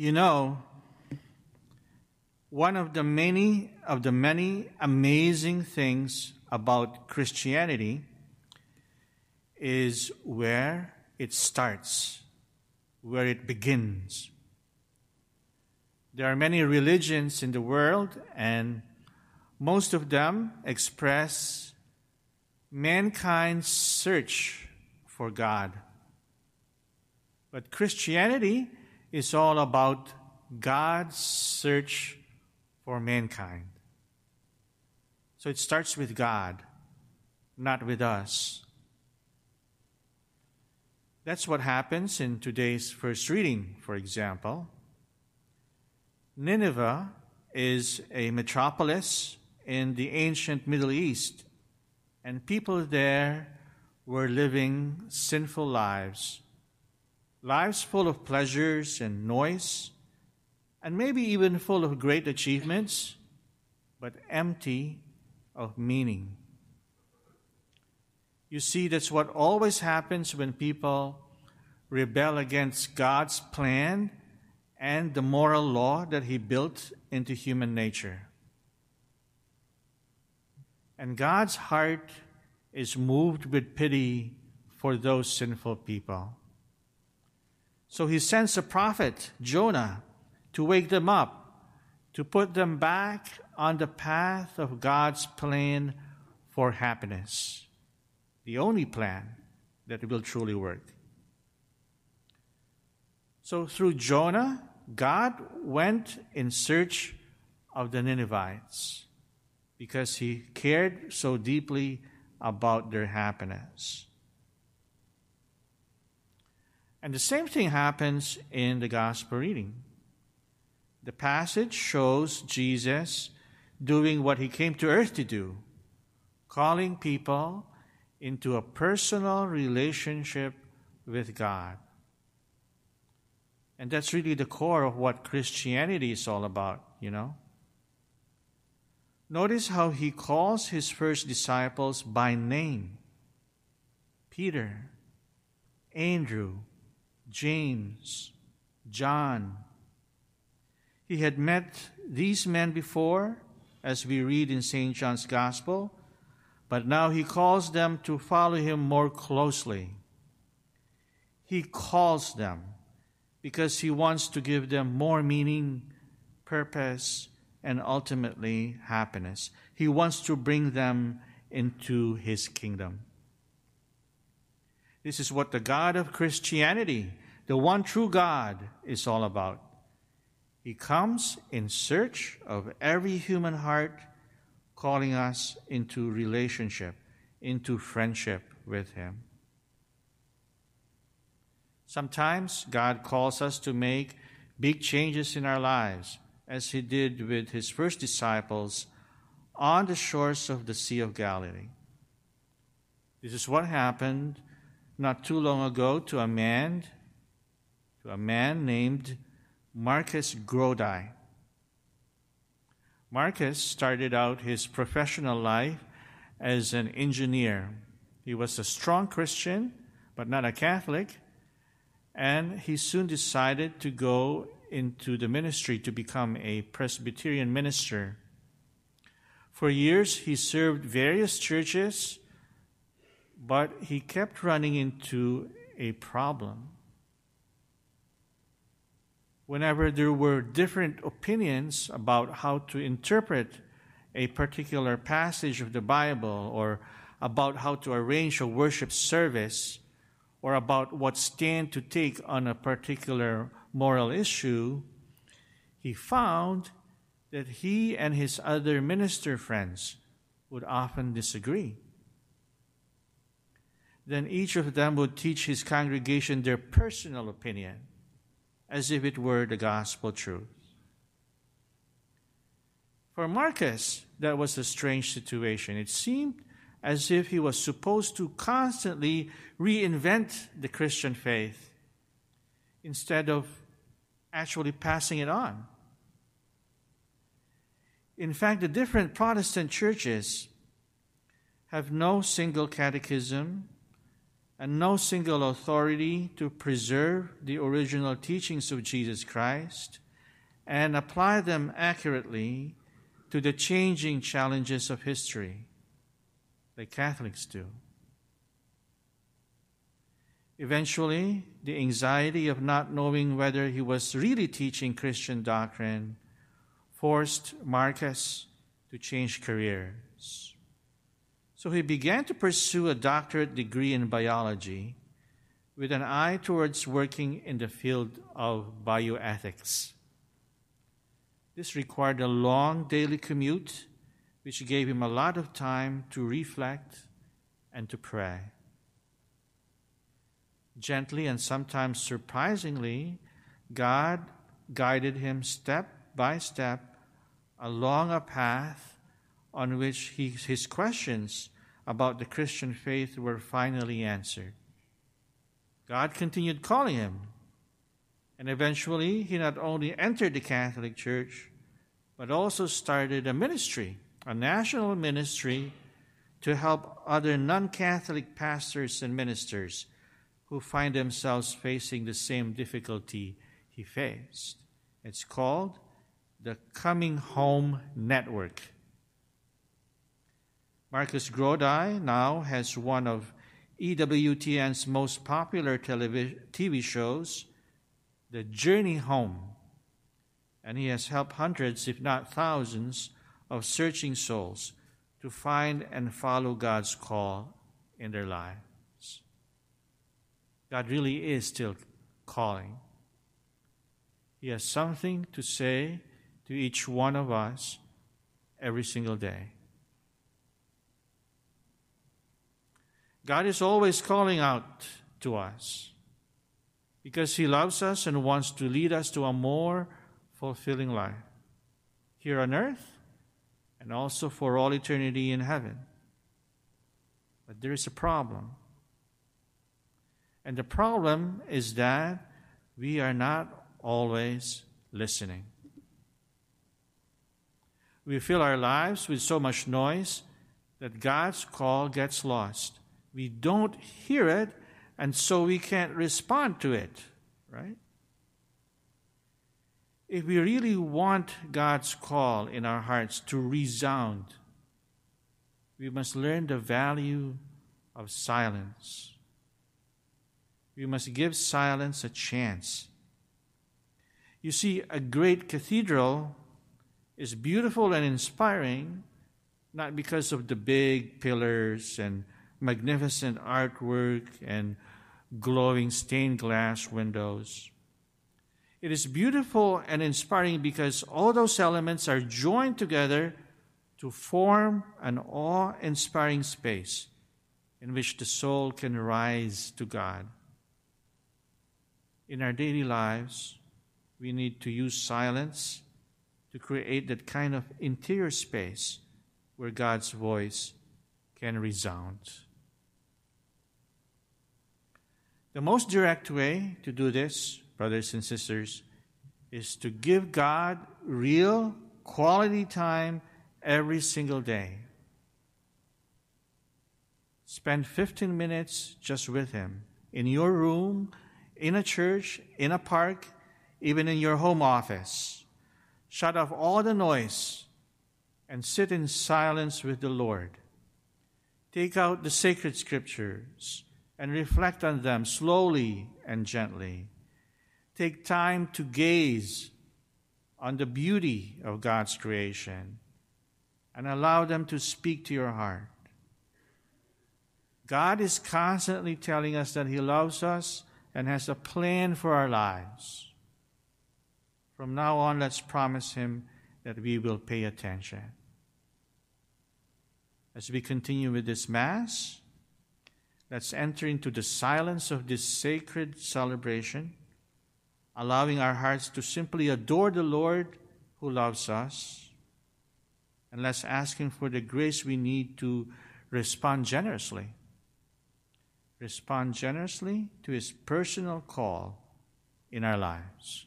You know, one of the many of the many amazing things about Christianity is where it starts, where it begins. There are many religions in the world, and most of them express mankind's search for God. But Christianity is all about God's search for mankind. So it starts with God, not with us. That's what happens in today's first reading, for example. Nineveh is a metropolis in the ancient Middle East, and people there were living sinful lives lives full of pleasures and noise, and maybe even full of great achievements, but empty of meaning. You see, that's what always happens when people rebel against God's plan and the moral law that He built into human nature. And God's heart is moved with pity for those sinful people. So he sends a prophet, Jonah, to wake them up, to put them back on the path of God's plan for happiness, the only plan that will truly work. So through Jonah, God went in search of the Ninevites because he cared so deeply about their happiness. And the same thing happens in the gospel reading. The passage shows Jesus doing what he came to earth to do, calling people into a personal relationship with God. And that's really the core of what Christianity is all about, you know? Notice how he calls his first disciples by name Peter, Andrew, James, John. He had met these men before, as we read in St. John's Gospel, but now he calls them to follow him more closely. He calls them because he wants to give them more meaning, purpose, and ultimately happiness. He wants to bring them into his kingdom. This is what the God of Christianity, the one true God, is all about. He comes in search of every human heart, calling us into relationship, into friendship with Him. Sometimes God calls us to make big changes in our lives, as He did with His first disciples on the shores of the Sea of Galilee. This is what happened not too long ago to a man, to a man named Marcus Grodi. Marcus started out his professional life as an engineer. He was a strong Christian, but not a Catholic, and he soon decided to go into the ministry to become a Presbyterian minister. For years, he served various churches but he kept running into a problem. Whenever there were different opinions about how to interpret a particular passage of the Bible, or about how to arrange a worship service, or about what stand to take on a particular moral issue, he found that he and his other minister friends would often disagree. Then each of them would teach his congregation their personal opinion as if it were the gospel truth. For Marcus, that was a strange situation. It seemed as if he was supposed to constantly reinvent the Christian faith instead of actually passing it on. In fact, the different Protestant churches have no single catechism and no single authority to preserve the original teachings of Jesus Christ and apply them accurately to the changing challenges of history, like Catholics do. Eventually, the anxiety of not knowing whether he was really teaching Christian doctrine forced Marcus to change careers. So he began to pursue a doctorate degree in biology with an eye towards working in the field of bioethics. This required a long daily commute, which gave him a lot of time to reflect and to pray. Gently and sometimes surprisingly, God guided him step by step along a path on which he, his questions about the Christian faith were finally answered. God continued calling him, and eventually he not only entered the Catholic Church, but also started a ministry, a national ministry, to help other non Catholic pastors and ministers who find themselves facing the same difficulty he faced. It's called the Coming Home Network. Marcus Grodi now has one of EWTN's most popular TV shows, The Journey Home, and he has helped hundreds, if not thousands, of searching souls to find and follow God's call in their lives. God really is still calling. He has something to say to each one of us every single day. God is always calling out to us because He loves us and wants to lead us to a more fulfilling life here on earth and also for all eternity in heaven. But there is a problem. And the problem is that we are not always listening. We fill our lives with so much noise that God's call gets lost. We don't hear it, and so we can't respond to it, right? If we really want God's call in our hearts to resound, we must learn the value of silence. We must give silence a chance. You see, a great cathedral is beautiful and inspiring, not because of the big pillars and magnificent artwork and glowing stained glass windows. It is beautiful and inspiring because all those elements are joined together to form an awe inspiring space in which the soul can rise to God. In our daily lives, we need to use silence to create that kind of interior space where God's voice can resound. The most direct way to do this, brothers and sisters, is to give God real quality time every single day. Spend 15 minutes just with Him in your room, in a church, in a park, even in your home office. Shut off all the noise and sit in silence with the Lord. Take out the sacred scriptures and reflect on them slowly and gently. Take time to gaze on the beauty of God's creation and allow them to speak to your heart. God is constantly telling us that He loves us and has a plan for our lives. From now on, let's promise Him that we will pay attention. As we continue with this Mass, Let's enter into the silence of this sacred celebration, allowing our hearts to simply adore the Lord who loves us. And let's ask Him for the grace we need to respond generously. Respond generously to His personal call in our lives.